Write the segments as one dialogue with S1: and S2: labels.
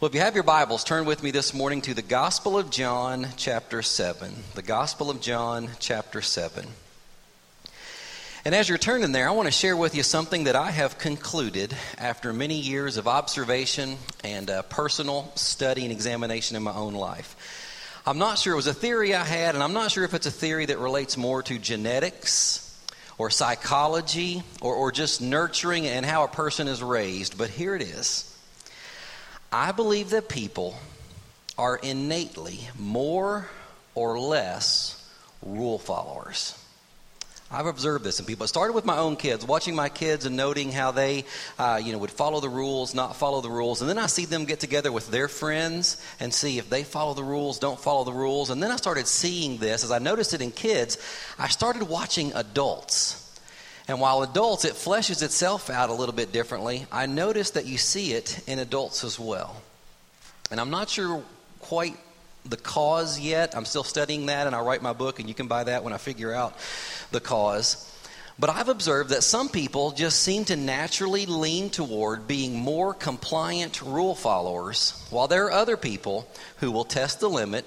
S1: Well, if you have your Bibles, turn with me this morning to the Gospel of John, chapter 7. The Gospel of John, chapter 7. And as you're turning there, I want to share with you something that I have concluded after many years of observation and uh, personal study and examination in my own life. I'm not sure it was a theory I had, and I'm not sure if it's a theory that relates more to genetics or psychology or, or just nurturing and how a person is raised, but here it is. I believe that people are innately more or less rule followers. I've observed this in people. It started with my own kids, watching my kids and noting how they, uh, you know, would follow the rules, not follow the rules, and then I see them get together with their friends and see if they follow the rules, don't follow the rules, and then I started seeing this as I noticed it in kids. I started watching adults and while adults, it fleshes itself out a little bit differently, I notice that you see it in adults as well. And I'm not sure quite the cause yet. I'm still studying that, and I'll write my book, and you can buy that when I figure out the cause. But I've observed that some people just seem to naturally lean toward being more compliant rule followers, while there are other people who will test the limit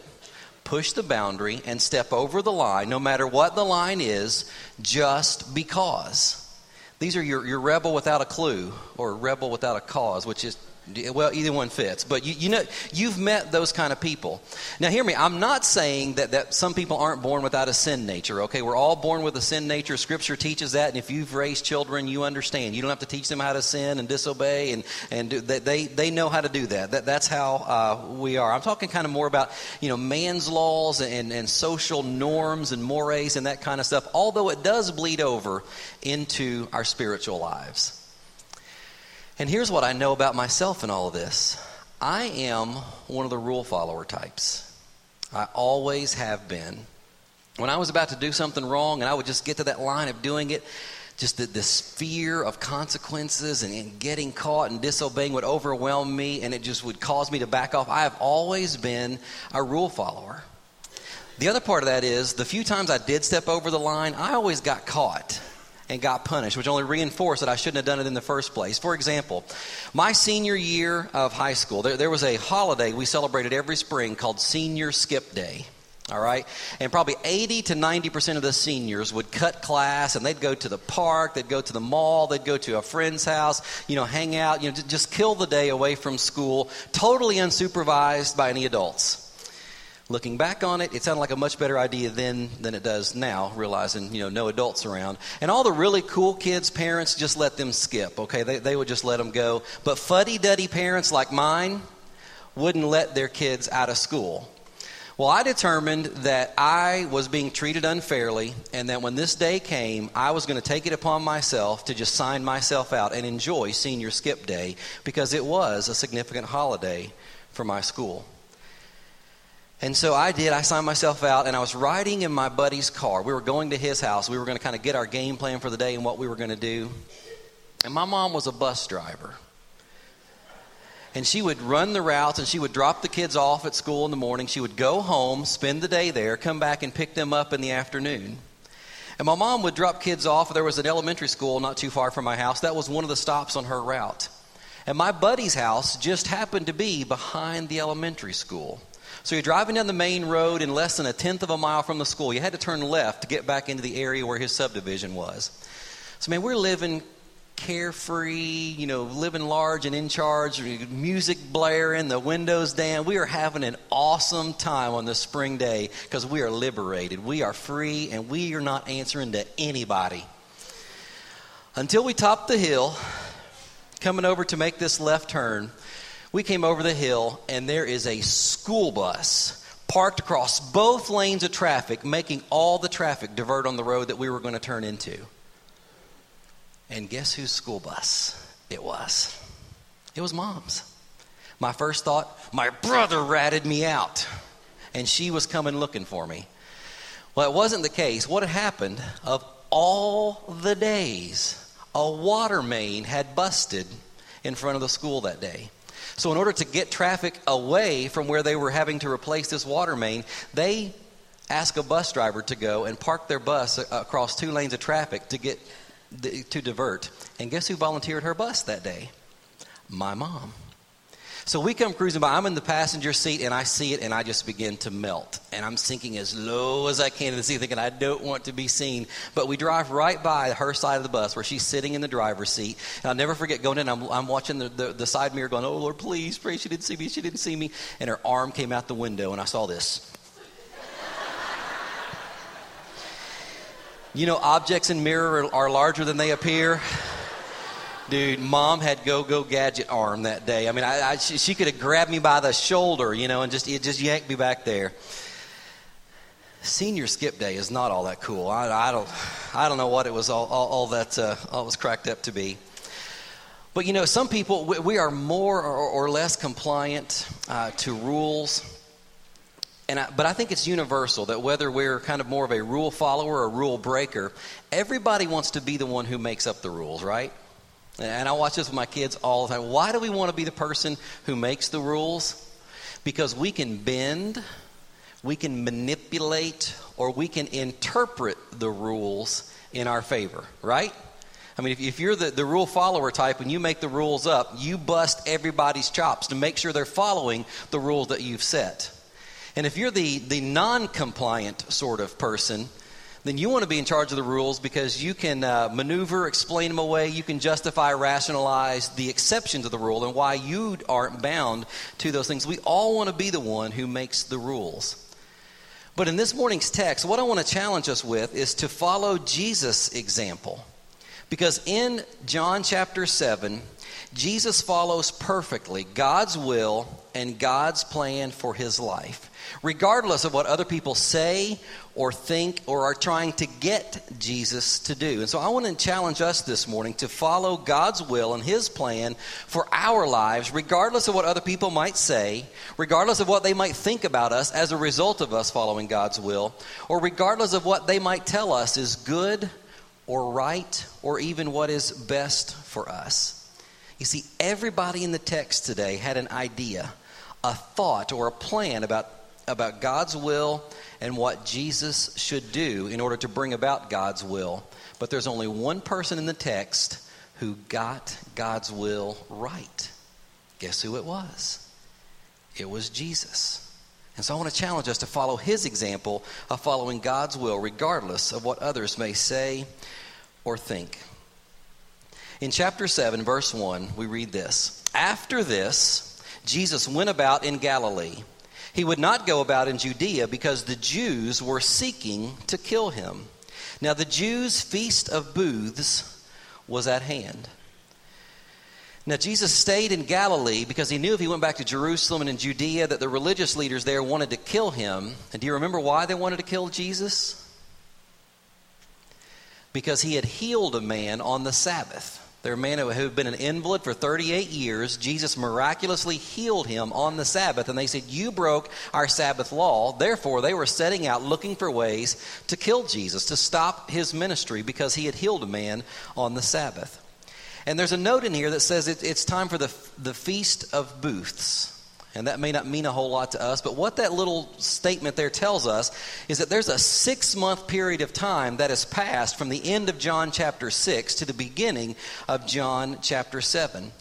S1: push the boundary and step over the line, no matter what the line is, just because. These are your, your rebel without a clue or rebel without a cause, which is well, either one fits. But you, you know, you've met those kind of people. Now, hear me. I'm not saying that, that some people aren't born without a sin nature, okay? We're all born with a sin nature. Scripture teaches that. And if you've raised children, you understand. You don't have to teach them how to sin and disobey, and, and do, they, they know how to do that. that that's how uh, we are. I'm talking kind of more about, you know, man's laws and, and social norms and mores and that kind of stuff, although it does bleed over into our spiritual lives. And here's what I know about myself in all of this I am one of the rule follower types. I always have been. When I was about to do something wrong and I would just get to that line of doing it, just the, this fear of consequences and, and, getting caught and disobeying would overwhelm me and it just would cause me to back off. I have always been a rule follower. The other part of that is the few times I did step over the line, I always got caught and got punished, which only reinforced that I shouldn't have done it in the first place. For example, my senior year of high school, there, there was a holiday we celebrated every spring called Senior Skip Day. All right? And probably 80 to 90% of the seniors would cut class and they'd go to the park, they'd go to the mall, they'd go to a friend's house, you know, hang out, you know, just kill the day away from school, totally unsupervised by any adults. Looking back on it, it sounded like a much better idea then than it does now, realizing, you know, no adults around. And all the really cool kids' parents just let them skip, okay? They, they would just let them go. But fuddy duddy parents like mine wouldn't let their kids out of school. Well, I determined that I was being treated unfairly, and that when this day came, I was going to take it upon myself to just sign myself out and enjoy senior skip day because it was a significant holiday for my school. And so I did. I signed myself out, and I was riding in my buddy's car. We were going to his house. We were going to kind of get our game plan for the day and what we were going to do. And my mom was a bus driver. And she would run the routes and she would drop the kids off at school in the morning. She would go home, spend the day there, come back and pick them up in the afternoon. And my mom would drop kids off. There was an elementary school not too far from my house. That was one of the stops on her route. And my buddy's house just happened to be behind the elementary school. So you're driving down the main road in less than a tenth of a mile from the school. You had to turn left to get back into the area where his subdivision was. So, man, we're living carefree, you know, living large and in charge, music blaring, the windows down. We are having an awesome time on this spring day because we are liberated. We are free and we are not answering to anybody. Until we top the hill, coming over to make this left turn, we came over the hill, and there is a school bus parked across both lanes of traffic, making all the traffic divert on the road that we were going to turn into. And guess whose school bus it was? It was mom's. My first thought, my brother ratted me out, and she was coming looking for me. Well, it wasn't the case. What had happened, of all the days, a water main had busted in front of the school that day. So, in order to get traffic away from where they were having to replace this water main, they asked a bus driver to go and park their bus across two lanes of traffic to get to divert. And guess who volunteered her bus that day? My mom. So we come cruising by. I'm in the passenger seat and I see it and I just begin to melt. And I'm sinking as low as I can in the seat, thinking I don't want to be seen. But we drive right by her side of the bus where she's sitting in the driver's seat. And I'll never forget going in. I'm, I'm watching the, the, the side mirror going, Oh Lord, please, pray she didn't see me. She didn't see me. And her arm came out the window and I saw this. you know, objects in mirror are, are larger than they appear. Dude, mom had go go gadget arm that day. I mean, I, I, she, she, could have grabbed me by the shoulder, you know, and just it just yanked me back there. Senior skip day is not all that cool. I, I don't, I don't know what it was all, all, all that uh, all was cracked up to be. But you know, some people we, we are more or, or less compliant uh, to rules. And I, but I think it's universal that whether we're kind of more of a rule follower or rule breaker, everybody wants to be the one who makes up the rules, right? And I watch this with my kids all the time. Why do we want to be the person who makes the rules? Because we can bend, we can manipulate, or we can interpret the rules in our favor, right? I mean, if, if you're the, the rule follower type and you make the rules up, you bust everybody's chops to make sure they're following the rules that you've set. And if you're the, the non compliant sort of person, then you want to be in charge of the rules because you can uh, maneuver, explain them away, you can justify, rationalize the exceptions of the rule and why you aren't bound to those things. We all want to be the one who makes the rules. But in this morning's text, what I want to challenge us with is to follow Jesus' example. Because in John chapter 7, Jesus follows perfectly God's will and God's plan for his life regardless of what other people say or think or are trying to get Jesus to do. And so I want to challenge us this morning to follow God's will and His plan for our lives, regardless of what other people might say, regardless of what they might think about us as a result of us following God's will, or regardless of what they might tell us is good or right or even what is best for us. You see, everybody in the text today had an idea, a thought, or a plan about about God's will and what Jesus should do in order to bring about God's will. But there's only one person in the text who got God's will right. Guess who it was? It was Jesus. And so I want to challenge us to follow his example of following God's will, regardless of what others may say or think. In chapter 7, verse 1, we read this After this, Jesus went about in Galilee he would not go about in Judea because the Jews were seeking to kill him. Now, the Jews' feast of booths was at hand. Now, Jesus stayed in Galilee because he knew if he went back to Jerusalem and in Judea that the religious leaders there wanted to kill him. And do you remember why they wanted to kill Jesus? Because he had healed a man on the Sabbath. They're a man who had been an invalid for 38 years. Jesus miraculously healed him on the Sabbath, and they said, You broke our Sabbath law. Therefore, they were setting out looking for ways to kill Jesus, to stop his ministry because he had healed a man on the Sabbath. And there's a note in here that says it's time for the, the Feast of Booths. And that may not mean a whole lot to us, but what that little statement there tells us is that there's a six month period of time that has passed from the end of John chapter 6 to the beginning of John chapter 7.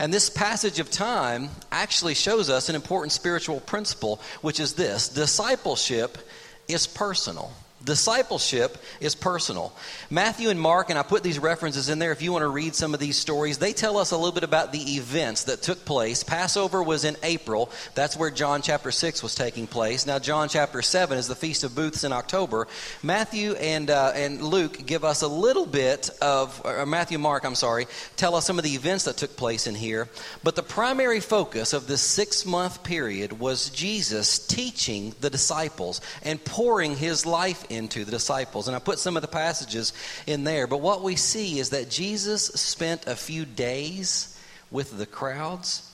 S1: And this passage of time actually shows us an important spiritual principle, which is this discipleship is personal. Discipleship is personal. Matthew and Mark, and I put these references in there if you want to read some of these stories, they tell us a little bit about the events that took place. Passover was in April. That's where John chapter 6 was taking place. Now, John chapter 7 is the Feast of Booths in October. Matthew and, uh, and Luke give us a little bit of, Matthew Mark, I'm sorry, tell us some of the events that took place in here. But the primary focus of this six month period was Jesus teaching the disciples and pouring his life into the disciples. And I put some of the passages in there. But what we see is that Jesus spent a few days with the crowds,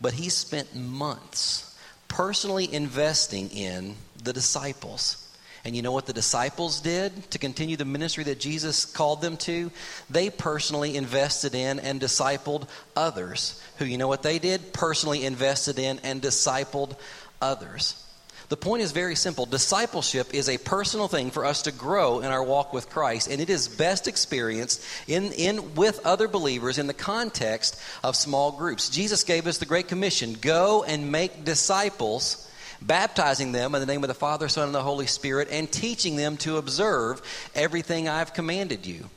S1: but he spent months personally investing in the disciples. And you know what the disciples did to continue the ministry that Jesus called them to? They personally invested in and discipled others. Who, you know what they did? Personally invested in and discipled others. The point is very simple. Discipleship is a personal thing for us to grow in our walk with Christ, and it is best experienced in, in with other believers in the context of small groups. Jesus gave us the Great Commission go and make disciples, baptizing them in the name of the Father, Son, and the Holy Spirit, and teaching them to observe everything I've commanded you.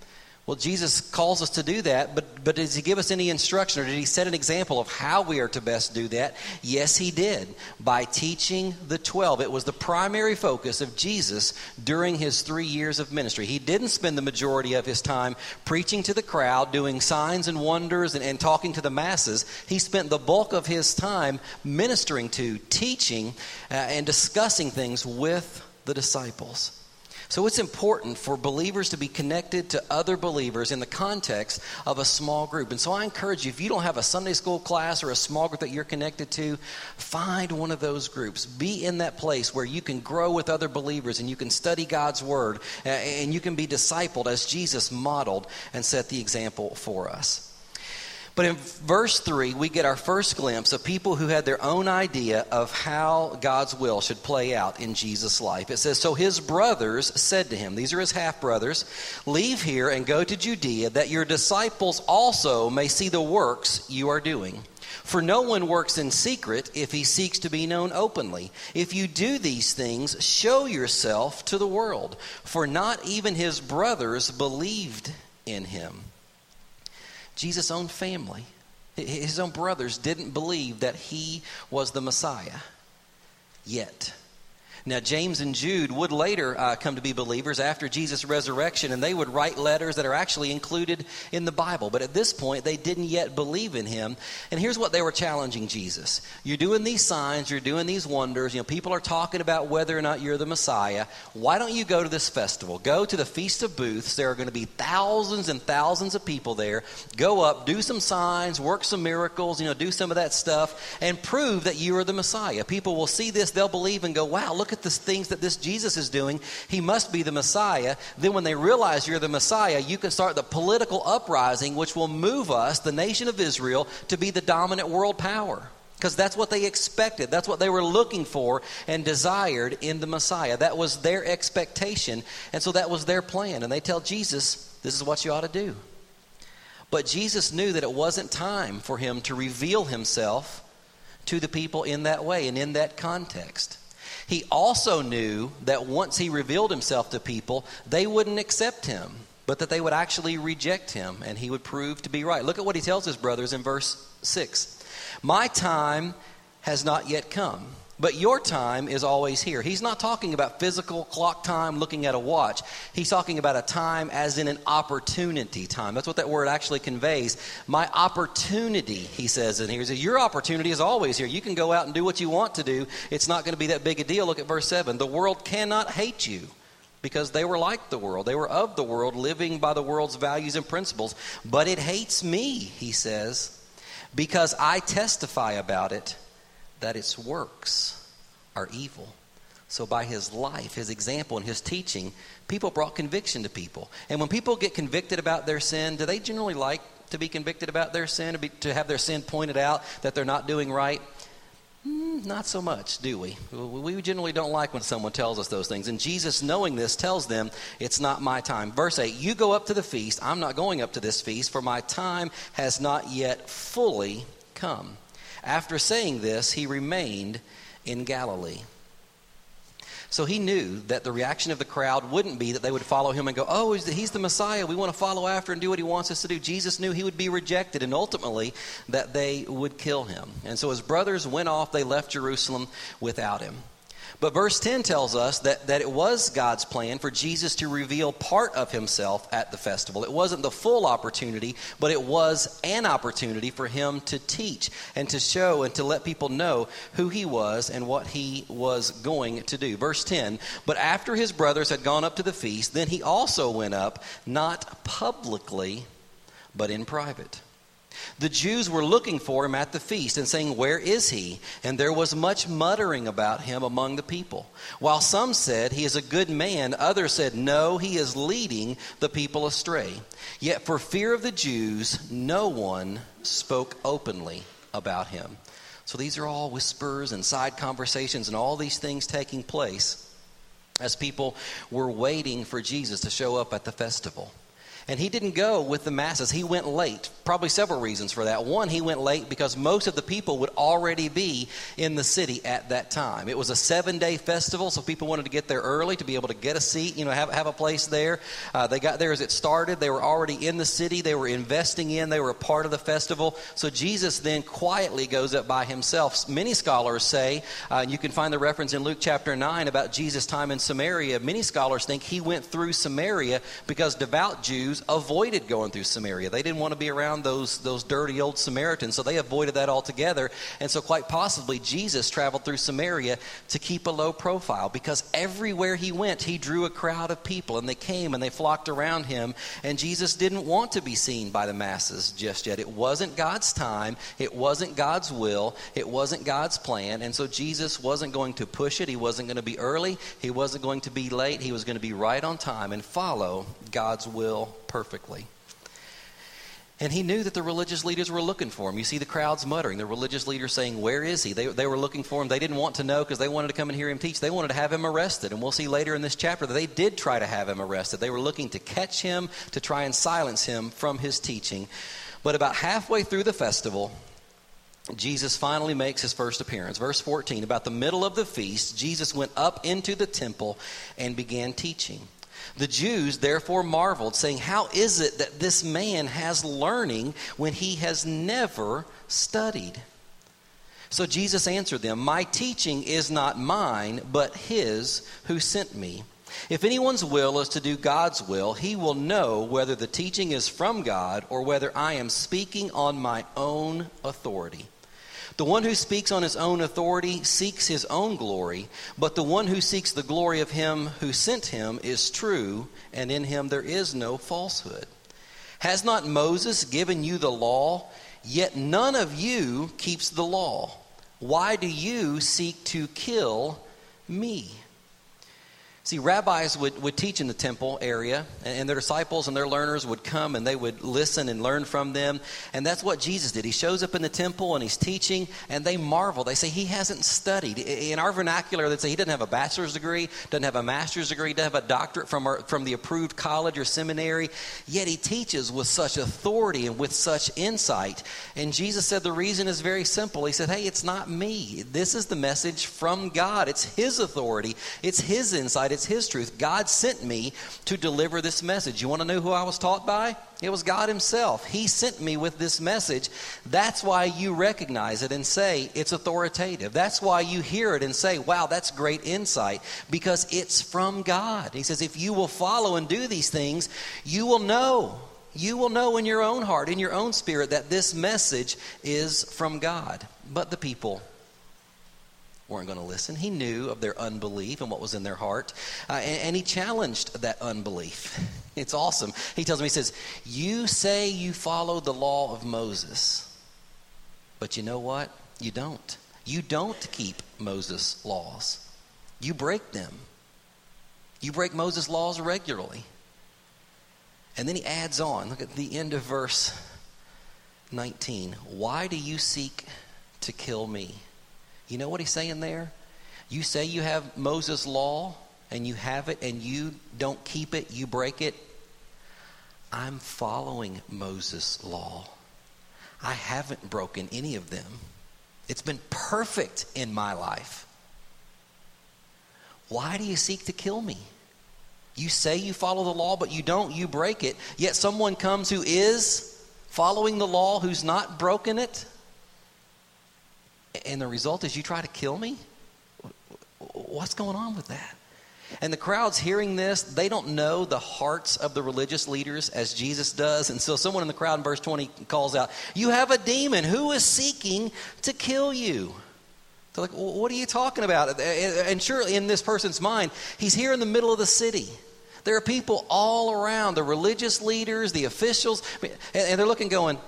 S1: Well, Jesus calls us to do that, but, but does he give us any instruction or did he set an example of how we are to best do that? Yes, he did. By teaching the 12. It was the primary focus of Jesus during his three years of ministry. He didn't spend the majority of his time preaching to the crowd, doing signs and wonders, and, and talking to the masses. He spent the bulk of his time ministering to, teaching, uh, and discussing things with the disciples. So it's important for believers to be connected to other believers in the context of a small group. And so I encourage you, if you don't have a Sunday school class or a small group that you're connected to, find one of those groups. Be in that place where you can grow with other believers and you can study God's Word and you can be discipled as Jesus modeled and set the example for us. But in verse 3, we get our first glimpse of people who had their own idea of how God's will should play out in Jesus' life. It says, So his brothers said to him, These are his half brothers, leave here and go to Judea, that your disciples also may see the works you are doing. For no one works in secret if he seeks to be known openly. If you do these things, show yourself to the world. For not even his brothers believed in him. Jesus' own family, his own brothers, didn't believe that he was the Messiah yet. Now, James and Jude would later uh, come to be believers after Jesus' resurrection, and they would write letters that are actually included in the Bible. But at this point, they didn't yet believe in him. And here's what they were challenging Jesus You're doing these signs, you're doing these wonders. You know, people are talking about whether or not you're the Messiah. Why don't you go to this festival? Go to the Feast of Booths. There are going to be thousands and thousands of people there. Go up, do some signs, work some miracles, you know, do some of that stuff, and prove that you are the Messiah. People will see this, they'll believe and go, wow, look look at the things that this Jesus is doing. He must be the Messiah. Then, when they realize you're the Messiah, you can start the political uprising, which will move us, the nation of Israel, to be the dominant world power. Because that's what they expected. That's what they were looking for and desired in the Messiah. That was their expectation. And so that was their plan. And they tell Jesus, this is what you ought to do. But Jesus knew that it wasn't time for him to reveal himself to the people in that way and in that context. He also knew that once he revealed himself to people, they wouldn't accept him, but that they would actually reject him and he would prove to be right. Look at what he tells his brothers in verse 6 My time has not yet come. But your time is always here. He's not talking about physical clock time looking at a watch. He's talking about a time as in an opportunity time. That's what that word actually conveys. My opportunity, he says in here. He says, Your opportunity is always here. You can go out and do what you want to do. It's not going to be that big a deal. Look at verse 7. The world cannot hate you because they were like the world. They were of the world, living by the world's values and principles. But it hates me, he says, because I testify about it that its works are evil. So, by his life, his example, and his teaching, people brought conviction to people. And when people get convicted about their sin, do they generally like to be convicted about their sin, to, be, to have their sin pointed out that they're not doing right? Mm, not so much, do we? We generally don't like when someone tells us those things. And Jesus, knowing this, tells them, It's not my time. Verse 8 You go up to the feast. I'm not going up to this feast, for my time has not yet fully come. After saying this, he remained in Galilee. So he knew that the reaction of the crowd wouldn't be that they would follow him and go, Oh, he's the Messiah. We want to follow after and do what he wants us to do. Jesus knew he would be rejected and ultimately that they would kill him. And so his brothers went off. They left Jerusalem without him. But verse 10 tells us that, that it was God's plan for Jesus to reveal part of himself at the festival. It wasn't the full opportunity, but it was an opportunity for him to teach and to show and to let people know who he was and what he was going to do. Verse 10 But after his brothers had gone up to the feast, then he also went up, not publicly, but in private. The Jews were looking for him at the feast and saying, Where is he? And there was much muttering about him among the people. While some said, He is a good man, others said, No, he is leading the people astray. Yet for fear of the Jews, no one spoke openly about him. So these are all whispers and side conversations and all these things taking place as people were waiting for Jesus to show up at the festival. And he didn't go with the masses. He went late. Probably several reasons for that. One, he went late because most of the people would already be in the city at that time. It was a seven day festival, so people wanted to get there early to be able to get a seat, you know, have, have a place there. Uh, they got there as it started. They were already in the city. They were investing in. They were a part of the festival. So Jesus then quietly goes up by himself. Many scholars say, uh, you can find the reference in Luke chapter 9 about Jesus' time in Samaria. Many scholars think he went through Samaria because devout Jews Jews avoided going through Samaria. They didn't want to be around those, those dirty old Samaritans, so they avoided that altogether. And so, quite possibly, Jesus traveled through Samaria to keep a low profile because everywhere he went, he drew a crowd of people, and they came and they flocked around him. And Jesus didn't want to be seen by the masses just yet. It wasn't God's time, it wasn't God's will, it wasn't God's plan. And so, Jesus wasn't going to push it, he wasn't going to be early, he wasn't going to be late, he was going to be right on time and follow God's will perfectly. And he knew that the religious leaders were looking for him. You see the crowds muttering, the religious leaders saying, Where is he? They, they were looking for him. They didn't want to know because they wanted to come and hear him teach. They wanted to have him arrested. And we'll see later in this chapter that they did try to have him arrested. They were looking to catch him, to try and silence him from his teaching. But about halfway through the festival, Jesus finally makes his first appearance. Verse 14 About the middle of the feast, Jesus went up into the temple and began teaching. The Jews therefore marveled, saying, How is it that this man has learning when he has never studied? So Jesus answered them, My teaching is not mine, but his who sent me. If anyone's will is to do God's will, he will know whether the teaching is from God or whether I am speaking on my own authority. The one who speaks on his own authority seeks his own glory, but the one who seeks the glory of him who sent him is true, and in him there is no falsehood. Has not Moses given you the law? Yet none of you keeps the law. Why do you seek to kill me? See, rabbis would, would teach in the temple area, and, and, their disciples and their learners would come and they would listen and learn from them. And that's what Jesus did. He shows up in the temple and he's teaching, and they marvel. They say he hasn't studied. In our vernacular, they'd say he doesn't have a bachelor's degree, doesn't have a master's degree, doesn't have a doctorate from, our, from the approved college or seminary, yet he teaches with such authority and with such insight. And Jesus said the reason is very simple. He said, Hey, it's not me. This is the message from God. It's his authority, it's his insight, His truth. God sent me to deliver this message. You want to know who I was taught by? It was God Himself. He sent me with this message. That's why you recognize it and say it's authoritative. That's why you hear it and say, wow, that's great insight because it's from God. He says, if you will follow and do these things, you will know. You will know in your own heart, in your own spirit, that this message is from God. But the people weren't going to listen. He knew of their unbelief and what was in their heart, uh, and, and, he challenged that unbelief. It's awesome. He tells me, he says, You say you follow the law of Moses, but you know what? You don't. You don't keep Moses' laws, you break them. You break Moses' laws regularly. And then he adds on, look at the end of verse 19. Why do you seek to kill me? You know what he's saying there? You say you have Moses' law and you have it and you don't keep it, you break it. I'm following Moses' law. I haven't broken any of them. It's been perfect in my life. Why do you seek to kill me? You say you follow the law, but you don't, you break it. Yet someone comes who is following the law, who's not broken it. And the result is you try to kill me? What's going on with that? And the crowd's hearing this. They don't know the hearts of the religious leaders as Jesus does. And so someone in the crowd in verse 20 calls out, You have a demon. Who is seeking to kill you? They're like, What are you talking about? And surely in this person's mind, he's here in the middle of the city. There are people all around the religious leaders, the officials, and they're looking, going,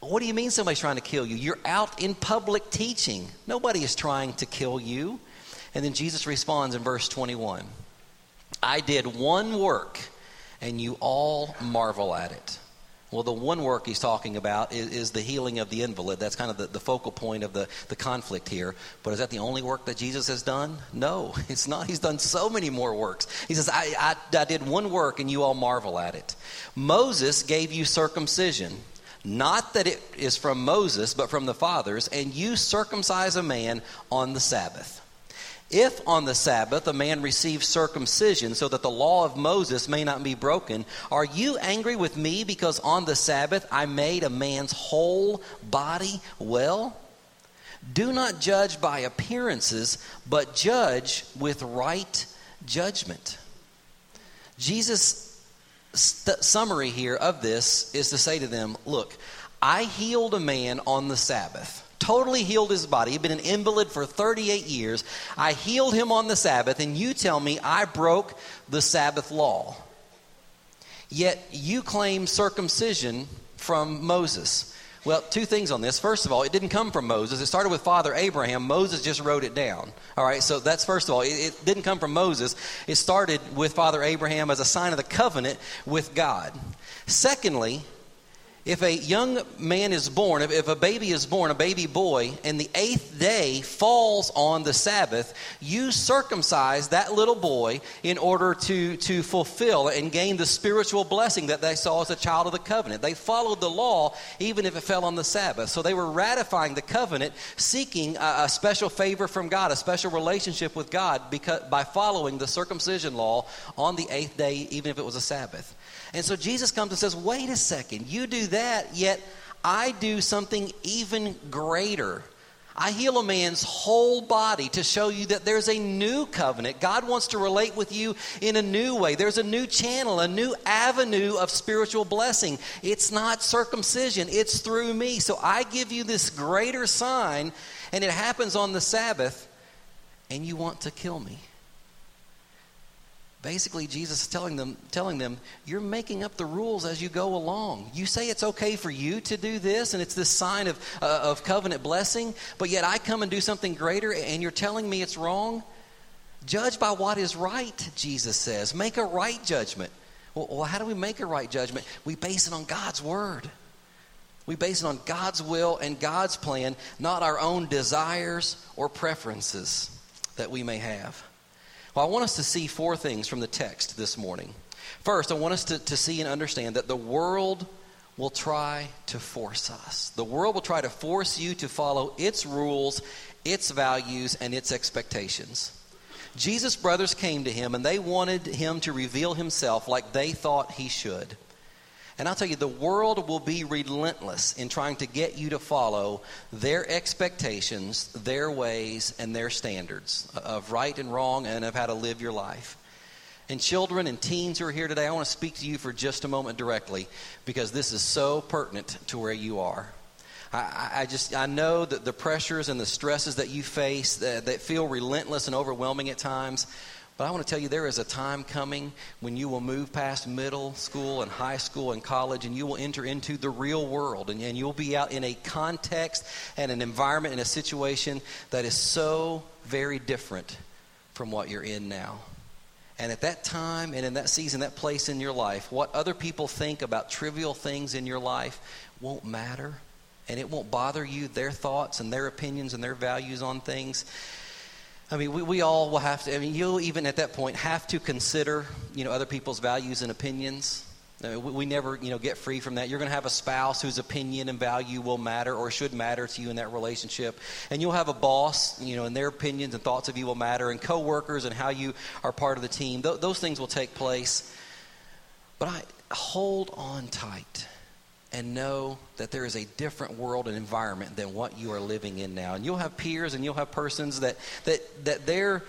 S1: what do you mean somebody's trying to kill you? You're out in public teaching. Nobody is trying to kill you. And then Jesus responds in verse 21 I did one work, and you all marvel at it. Well, the one work he's talking about is, is the healing of the invalid. That's kind of the, the focal point of the, the conflict here. But is that the only work that Jesus has done? No, it's not. He's done so many more works. He says, I, I, I did one work and you all marvel at it. Moses gave you circumcision. Not that it is from Moses, but from the fathers, and you circumcise a man on the Sabbath. If on the Sabbath a man receives circumcision so that the law of Moses may not be broken, are you angry with me because on the Sabbath I made a man's whole body well? Do not judge by appearances, but judge with right judgment. Jesus' st- summary here of this is to say to them, Look, I healed a man on the Sabbath totally healed his body. He'd been an invalid for 38 years. I healed him on the Sabbath, and you tell me I broke the Sabbath law. Yet you claim circumcision from Moses. Well, two things on this. First of all, it didn't come from Moses. It started with Father Abraham. Moses just wrote it down. All right, so that's first of all. It, it, didn't come from Moses. It started with Father Abraham as a sign of the covenant with God. Secondly, if a young man is born, if, if, a baby is born, a baby boy, and the eighth day falls on the Sabbath, you circumcise that little boy in order to, to fulfill and gain the spiritual blessing that they saw as a child of the covenant. They followed the law even if it fell on the Sabbath. So they were ratifying the covenant, seeking a, a special favor from God, a special relationship with God because, by following the circumcision law on the eighth day, even if it was a Sabbath. And so Jesus comes and says, wait a second, you do that, yet I do something even greater. I heal a man's whole body to show you that there's a new covenant. God wants to relate with you in a new way. There's a new channel, a new avenue of spiritual blessing. It's not circumcision, it's through me. So I give you this greater sign, and it happens on the Sabbath, and you want to kill me. Basically, Jesus is telling them, telling them, you're making up the rules as you go along. You say it's okay for you to do this, and it's this sign of, uh, of covenant blessing, but yet I come and do something greater, and you're telling me it's wrong? Judge by what is right, Jesus says. Make a right judgment. Well, well how do we make a right judgment? We base it on God's word. We base it on God's will and God's plan, not our own desires or preferences that we may have. Well, I want us to see four things from the text this morning. First, I want us to, to see and understand that the world will try to force us. The world will try to force you to follow its rules, its values, and its expectations. Jesus' brothers came to him and they wanted him to reveal himself like they thought he should. And I'll tell you, the world will be relentless in trying to get you to follow their expectations, their ways, and their standards of right and wrong and of how to live your life. And children and teens who are here today, I want to speak to you for just a moment directly because this is so pertinent to where you are. I, I just I know that the pressures and the stresses that you face that, that feel relentless and overwhelming at times. But I want to tell you there is a time coming when you will move past middle school and high school and college and you will enter into the real world and, and you'll be out in a context and an environment and a situation that is so very different from what you're in now. And at that time and in that season, that place in your life, what other people think about trivial things in your life won't matter. And it won't bother you, their thoughts and their opinions and their values on things. I mean, we, we all will have to, I mean, you'll even at that point have to consider, you know, other people's values and opinions. I mean, we, we never, you know, get free from that. You're going to have a spouse whose opinion and value will matter or should matter to you in that relationship. And you'll have a boss, you know, and their opinions and thoughts of you will matter, and coworkers and how you are part of the team. Th- those things will take place. But I hold on tight and know that there is a different world and environment than what you are living in now. And you'll have peers and you'll have persons that, that, that their,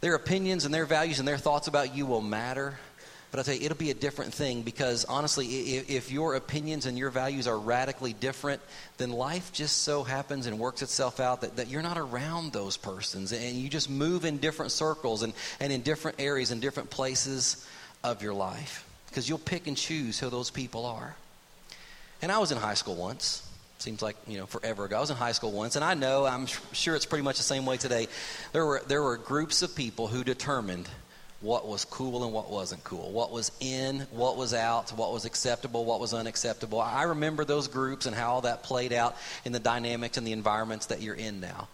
S1: their opinions and their values and their thoughts about you will matter. But I'll tell you, it'll be a different thing because honestly, if, if your opinions and your values are radically different, then life just so happens and works itself out that, that you're not around those persons and you just move in different circles and, and in different areas and different places of your life because you'll pick and choose who those people are. And I was in high school once. Seems like, you know, forever ago. I was in high school once, and I know, I'm sure it's pretty much the same way today. There were, there were groups of people who determined what was cool and what wasn't cool, what was in, what was out, what was acceptable, what was unacceptable. I remember those groups and how all that played out in the dynamics and the environments that you're in now.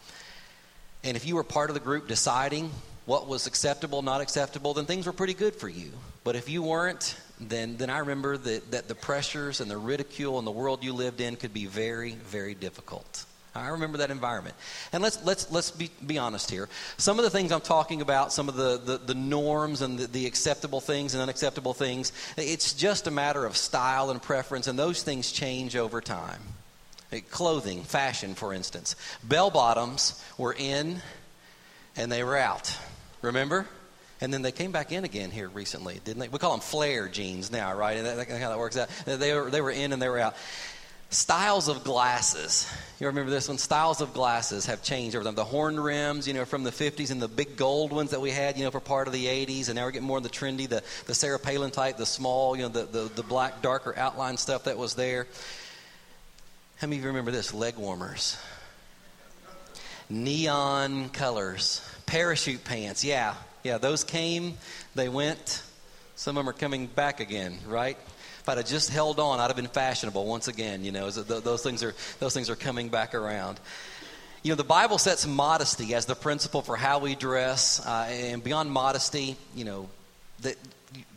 S1: And if you were part of the group deciding what was acceptable, not acceptable, then things were pretty good for you. But if you weren't, then, then I remember that, that the pressures and the ridicule and the world you lived in could be very, very difficult. I remember that environment. And let's, let's, let's be, be honest here. Some of the things I'm talking about, some of the, the, the norms and the, the acceptable things and unacceptable things, it's just a matter of style and preference, and those things change over time. Uh, clothing, fashion, for instance. Bell bottoms were in and they were out. Remember? And then they came back in again here recently, didn't they? We call them flare jeans now, right? And that's how that works out. They were, they were in and they were out. Styles of glasses. You remember this one? Styles of glasses have changed over time. The horn rims, you know, from the 50s and the big gold ones that we had, you know, for part of the 80s. And now we're getting more of the trendy, the, the Sarah Palin type, the small, you know, the, the, the black, darker outline stuff that was there. How many of you remember this? Leg warmers. Neon colors. Parachute pants. Yeah. Yeah, those came, they went. Some of them are coming back again, right? if I'd have just held on, I'd have been fashionable once again. You know, those things are those things are coming back around. You know, the Bible sets modesty as the principle for how we dress, uh, and beyond modesty, you know, that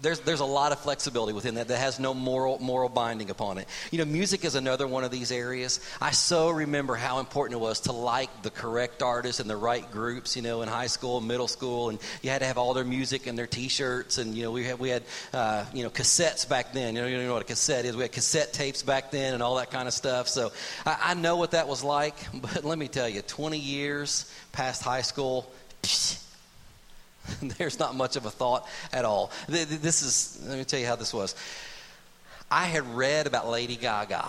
S1: there's, there's a lot of flexibility within that that has no moral, moral binding upon it. You know, music is another one of these areas. I so remember how important it was to like the correct artists and the right groups, you know, in high school, middle school, and you had to have all their music and their T-shirts, and, you know, we had, we had uh, you know, cassettes back then. You know, you know what a cassette is. We had cassette tapes back then and all that kind of stuff. So I, I know what that was like, but let me tell you, 20 years past high school, psh, There's not much of a thought at all. This is, let me tell you how this was. I had read about Lady Gaga.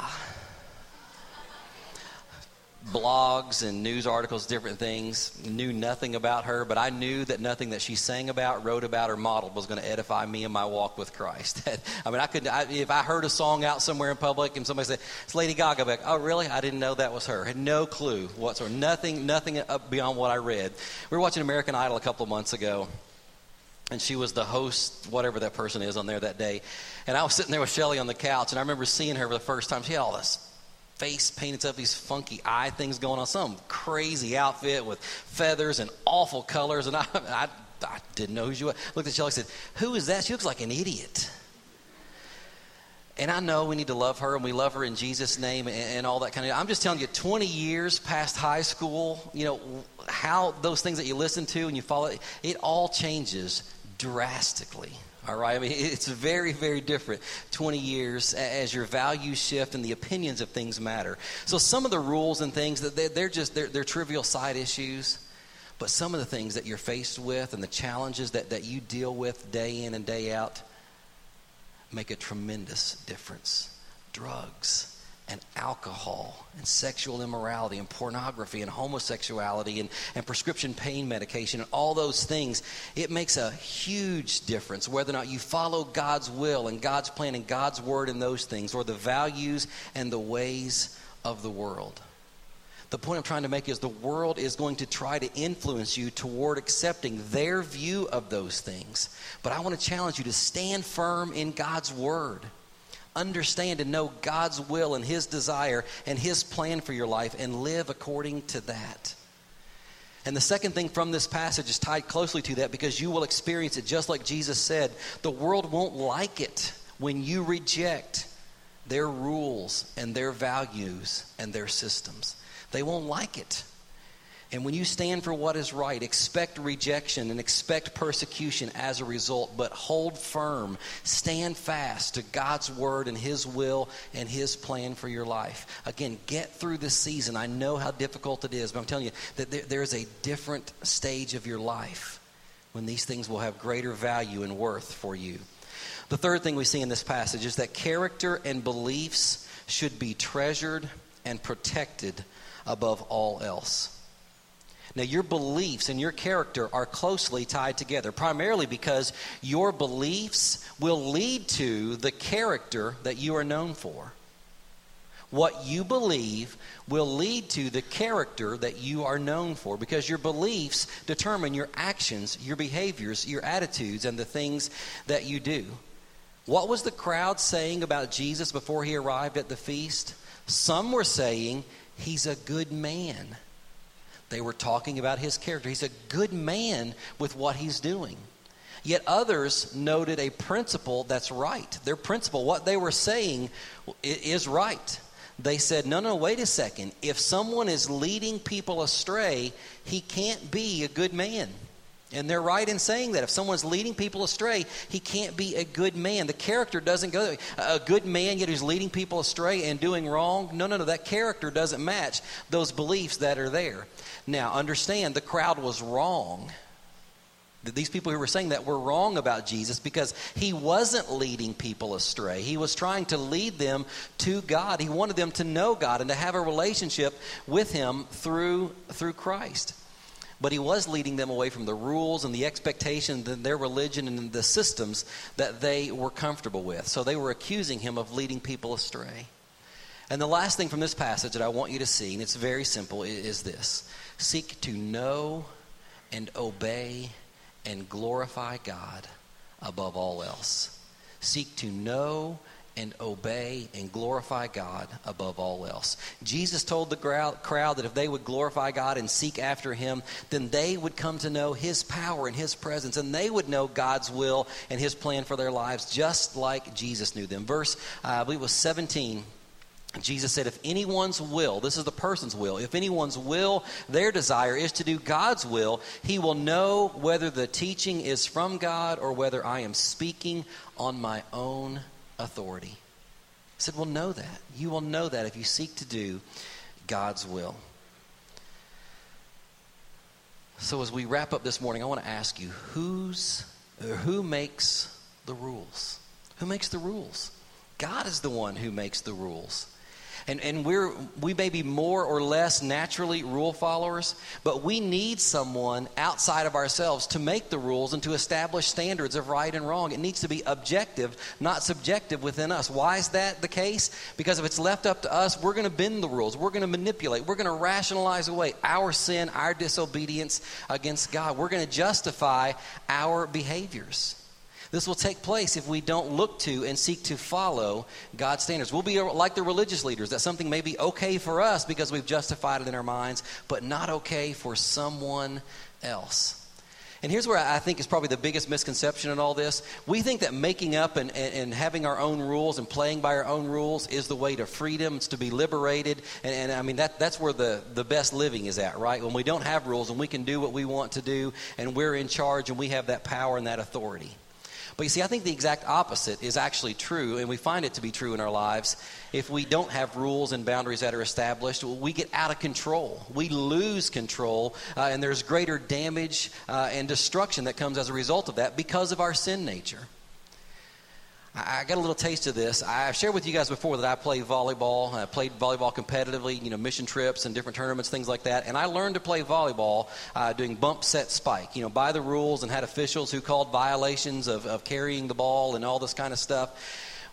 S1: Blogs and news articles, different things. Knew nothing about her, but I knew that nothing that she sang about, wrote about, or modeled was going to edify me in my walk with Christ. I mean, I could, I, if I heard a song out somewhere in public and somebody said, "It's Lady Gaga," I'd like, "Oh, really? I didn't know that was her." Had no clue whatsoever. Nothing, nothing beyond what I read. We were watching American Idol a couple of months ago, and she was the host, whatever that person is on there that day. And I was sitting there with Shelly on the couch, and I remember seeing her for the first time. She had all this face painted up, these funky eye things going on, some crazy outfit with feathers and awful colors. And I, I, I didn't know who she was. Looked at Shelly and said, Who is that? She looks like an idiot. And I know we need to love her, and we love her in Jesus' name and, and, all that kind of. I'm just telling you, 20 years past high school, you know how those things that you listen to and you follow, it all changes drastically. All right, I mean it's very, very different. 20 years as your values shift and the opinions of things matter. So some of the rules and things that they're, just they're, they're trivial side issues, but some of the things that you're faced with and the challenges that, that you deal with day in and day out make a tremendous difference. Drugs and alcohol and sexual immorality and pornography and homosexuality and, and prescription pain medication and all those things, it makes a huge difference whether or not you follow God's will and God's plan and God's word in those things or the values and the ways of the world. The point I'm trying to make is the world is going to try to influence you toward accepting their view of those things. But I want to challenge you to stand firm in God's word. Understand and know God's will and His desire and His plan for your life and live according to that. And the second thing from this passage is tied closely to that because you will experience it just like Jesus said. The world won't like it when you reject their rules and their values and their systems. They won't like it. And when you stand for what is right, expect rejection and expect persecution as a result, but hold firm, stand fast to God's word and His will and His plan for your life. Again, get through this season. I know how difficult it is, but I'm telling you that there, there is a different stage of your life when these things will have greater value and worth for you. The third thing we see in this passage is that character and beliefs should be treasured and protected above all else. Now, your beliefs and your character are closely tied together, primarily because your beliefs will lead to the character that you are known for. what you believe will lead to the character that you are known for because your beliefs determine your actions, your behaviors, your attitudes, and the things that you do. What was the crowd saying about Jesus before he arrived at the feast? Some were saying, He's a good man. They were talking about his character. He's a good man with what he's doing. Yet others noted a principle that's right. Their principle, what they were saying, is right. They said, no, no, wait a second. If someone is leading people astray, he can't be a good man. And they're right in saying that. If someone's leading people astray, he can't be a good man. The character doesn't go a good man yet who's leading people astray and doing wrong. No, no, no. That character doesn't match those beliefs that are there. Now, understand the crowd was wrong. These people who were saying that were wrong about Jesus because he wasn't leading people astray. He was trying to lead them to God. He wanted them to know God and to have a relationship with him through through Christ but he was leading them away from the rules and the expectations and their religion and the systems that they were comfortable with. So they were accusing him of leading people astray. And the last thing from this passage that I want you to see, and it's very simple, is this seek to know and obey and glorify God above all else. Seek to know and obey and glorify God above all else. Jesus told the crowd that if they would glorify God and seek after Him, then they would come to know His power and His presence, and they would know God's will and His plan for their lives, just like Jesus knew them. Verse, uh, I believe it was 17. Jesus said, if anyone's will, this is the person's will, if anyone's will, their desire is to do God's will, he will know whether the teaching is from God or whether I am speaking on my own authority. He said, Well, know that. You will know that if you seek to do God's will. So, as we wrap up this morning, I want to ask you who's, who makes the rules? Who makes the rules? God is the one who makes the rules. And, and we're, we may be more or less naturally rule followers, but we need someone outside of ourselves to make the rules and to establish standards of right and wrong. It needs to be objective, not subjective within us. Why is that the case? Because if it's left up to us, we're going to bend the rules, we're going to manipulate, we're going to rationalize away our sin, our disobedience against God. We're going to justify our behaviors. This will take place if we don't look to and seek to follow God's standards. We'll be like the religious leaders, that something may be okay for us because we've justified it in our minds, but not okay for someone else. And here's where I think is probably the biggest misconception in all this. We think that making up and, and, and, having our own rules and playing by our own rules is the way to freedom. It's to be liberated. And, and I mean, that, that's where the, the best living is at, right? When we don't have rules and we can do what we want to do and we're in charge and we have that power and that authority. But you see, I think the exact opposite is actually true, and we find it to be true in our lives. If we don't have rules and boundaries that are established, we get out of control. We lose control, uh, and there's greater damage uh, and destruction that comes as a result of that because of our sin nature. I got a little taste of this. I've shared with you guys before that I play volleyball. I played volleyball competitively, you know, mission trips and different tournaments, things like that. And I learned to play volleyball uh, doing bump, set, spike, you know, by the rules and had officials who called violations of, of carrying the ball and all this kind of stuff.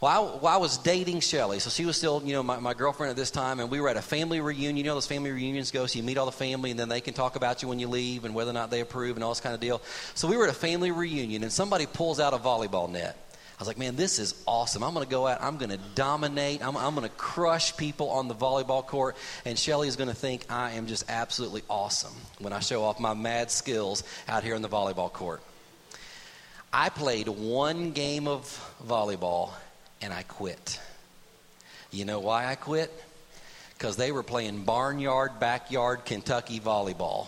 S1: Well I, well, I, was dating Shelly, so she was still, you know, my, my, girlfriend at this time, and we were at a family reunion. You know, those family reunions go, so you meet all the family, and then they can talk about you when you leave and whether or not they approve and all this kind of deal. So we were at a family reunion, and somebody pulls out a volleyball net. I was like, man, this is awesome. I'm going to go out. I'm going to dominate. I'm, I'm going to crush people on the volleyball court. And Shelly is going to think I am just absolutely awesome when I show off my mad skills out here on the volleyball court. I played one game of volleyball and I quit. You know why I quit? Because they were playing barnyard, backyard Kentucky volleyball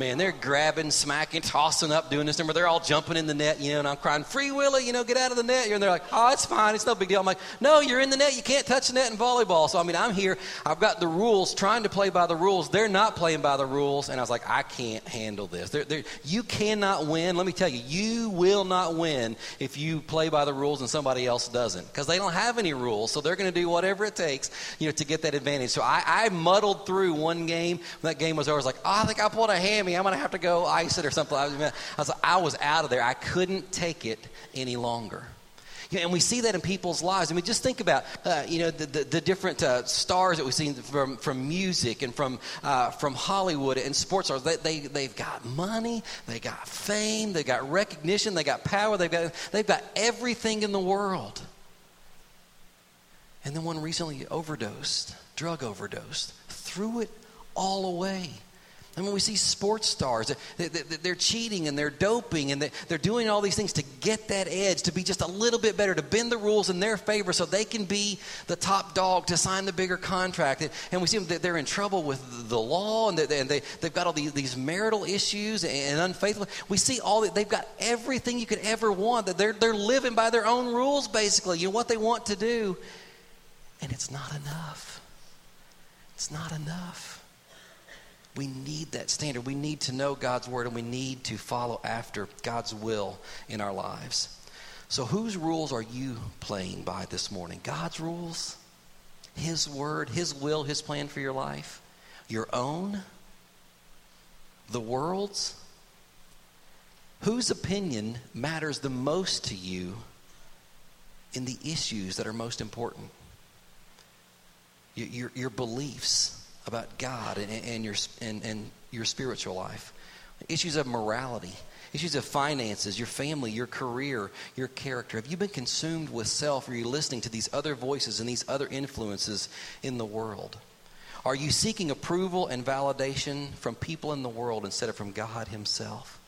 S1: man, they're grabbing, smacking, tossing up, doing this. Remember, they're all jumping in the net, you know, and I'm crying, Free Willy, you know, get out of the net. And they're like, oh, it's fine. It's no big deal. I'm like, no, you're in the net. You can't touch the net in volleyball. So, I mean, I'm here. I've got the rules, trying to play by the rules. They're not playing by the rules. And I was like, I can't handle this. They're, they're, you cannot win. Let me tell you, you will not win if you play by the rules and somebody else doesn't because they don't have any rules. So they're going to do whatever it takes, you know, to get that advantage. So I, I muddled through one game. When that game was over, I was like, oh, I think I pulled a hammy. I'm going to have to go ice it or something. I was, I was, I was out of there. I couldn't take it any longer. and we see that in people's lives. I mean, just think about, uh, you know, the, the, the different uh, stars that we've seen from, from music and from, uh, from Hollywood and sports stars. They, they, they've got money, they got fame, they got recognition, they got power, they've got, they've got everything in the world. And then one recently overdosed, drug overdosed, threw it all away. And when we see sports stars, they're cheating and they're doping and they're doing all these things to get that edge, to be just a little bit better, to bend the rules in their favor so they can be the top dog to sign the bigger contract. And we see them, they're in trouble with the law and they've got all these marital issues and unfaithfulness. We see all that. They've got everything you could ever want. That they're living by their own rules, basically, you know, what they want to do. And it's not enough. It's not enough. We need that standard. We need to know God's word and we need to follow after God's will in our lives. So, whose rules are you playing by this morning? God's rules? His word, His will, His plan for your life? Your own? The world's? Whose opinion matters the most to you in the issues that are most important? Your, your, your beliefs about God and, and, your, and, and your spiritual life. Issues of morality, issues of finances, your family, your career, your character. Have you been consumed with self? Are you listening to these other voices and these other influences in the world? Are you seeking approval and validation from people in the world instead of from God Himself?